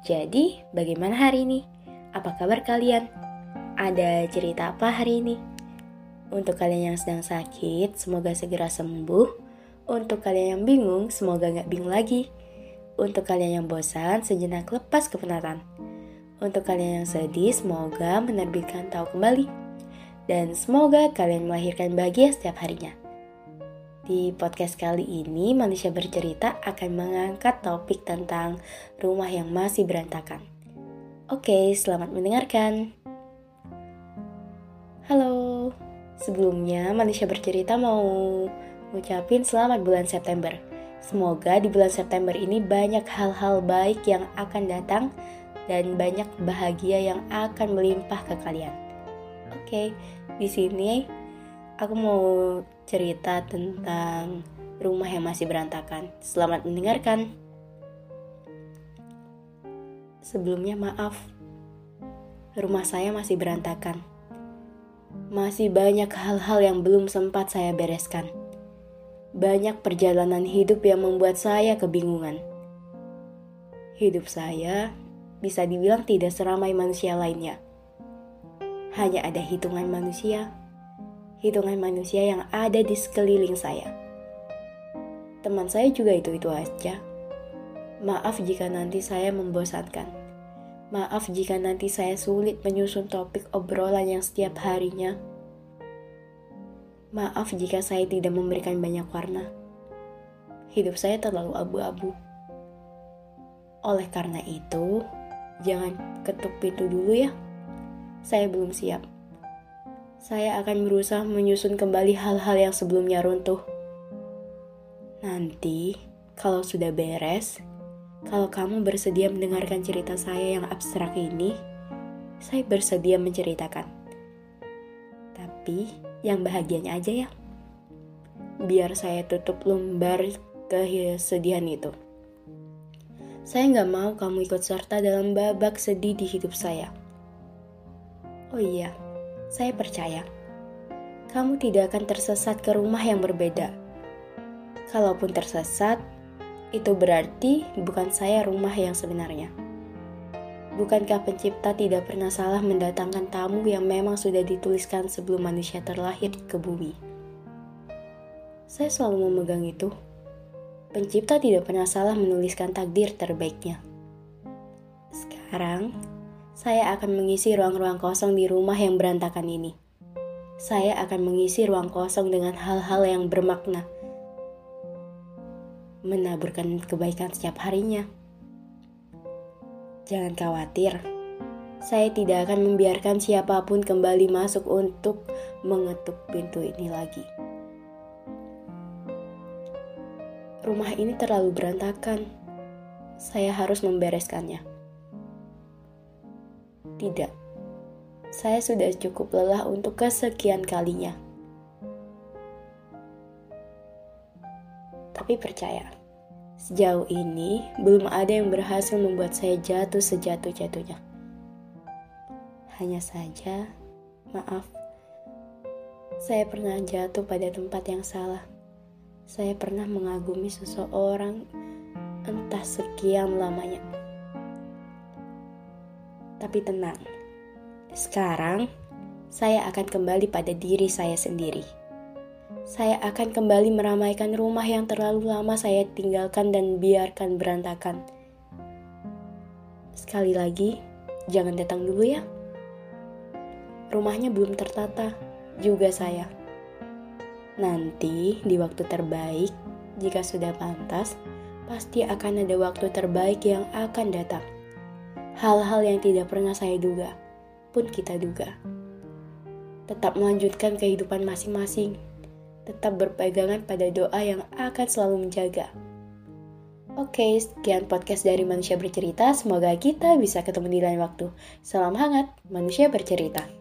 Jadi, bagaimana hari ini? Apa kabar kalian? Ada cerita apa hari ini? Untuk kalian yang sedang sakit, semoga segera sembuh. Untuk kalian yang bingung, semoga nggak bingung lagi. Untuk kalian yang bosan, sejenak lepas kepenatan. Untuk kalian yang sedih, semoga menerbitkan tahu kembali. Dan semoga kalian melahirkan bahagia setiap harinya. Di podcast kali ini, manusia bercerita akan mengangkat topik tentang rumah yang masih berantakan. Oke, selamat mendengarkan. Halo, sebelumnya manusia bercerita mau ngucapin selamat bulan September. Semoga di bulan September ini banyak hal-hal baik yang akan datang dan banyak bahagia yang akan melimpah ke kalian. Oke, di sini aku mau cerita tentang rumah yang masih berantakan. Selamat mendengarkan. Sebelumnya maaf, rumah saya masih berantakan. Masih banyak hal-hal yang belum sempat saya bereskan. Banyak perjalanan hidup yang membuat saya kebingungan. Hidup saya bisa dibilang tidak seramai manusia lainnya. Hanya ada hitungan manusia, hitungan manusia yang ada di sekeliling saya. Teman saya juga itu-itu aja. Maaf jika nanti saya membosankan. Maaf jika nanti saya sulit menyusun topik obrolan yang setiap harinya. Maaf jika saya tidak memberikan banyak warna. Hidup saya terlalu abu-abu. Oleh karena itu, Jangan ketuk pintu dulu ya. Saya belum siap. Saya akan berusaha menyusun kembali hal-hal yang sebelumnya runtuh. Nanti, kalau sudah beres, kalau kamu bersedia mendengarkan cerita saya yang abstrak ini, saya bersedia menceritakan. Tapi, yang bahagianya aja ya. Biar saya tutup lembar kesedihan itu. Saya nggak mau kamu ikut serta dalam babak sedih di hidup saya. Oh iya, saya percaya. Kamu tidak akan tersesat ke rumah yang berbeda. Kalaupun tersesat, itu berarti bukan saya rumah yang sebenarnya. Bukankah pencipta tidak pernah salah mendatangkan tamu yang memang sudah dituliskan sebelum manusia terlahir ke bumi? Saya selalu memegang itu. Pencipta tidak pernah salah menuliskan takdir terbaiknya. Sekarang, saya akan mengisi ruang-ruang kosong di rumah yang berantakan ini. Saya akan mengisi ruang kosong dengan hal-hal yang bermakna, menaburkan kebaikan setiap harinya. Jangan khawatir, saya tidak akan membiarkan siapa pun kembali masuk untuk mengetuk pintu ini lagi. Rumah ini terlalu berantakan. Saya harus membereskannya. Tidak, saya sudah cukup lelah untuk kesekian kalinya. Tapi percaya, sejauh ini belum ada yang berhasil membuat saya jatuh sejatuh-jatuhnya. Hanya saja, maaf, saya pernah jatuh pada tempat yang salah saya pernah mengagumi seseorang entah sekian lamanya. Tapi tenang, sekarang saya akan kembali pada diri saya sendiri. Saya akan kembali meramaikan rumah yang terlalu lama saya tinggalkan dan biarkan berantakan. Sekali lagi, jangan datang dulu ya. Rumahnya belum tertata, juga saya. Nanti, di waktu terbaik, jika sudah pantas, pasti akan ada waktu terbaik yang akan datang. Hal-hal yang tidak pernah saya duga, pun kita duga. Tetap melanjutkan kehidupan masing-masing, tetap berpegangan pada doa yang akan selalu menjaga. Oke, sekian podcast dari Manusia Bercerita. Semoga kita bisa ketemu di lain waktu. Salam hangat, Manusia Bercerita.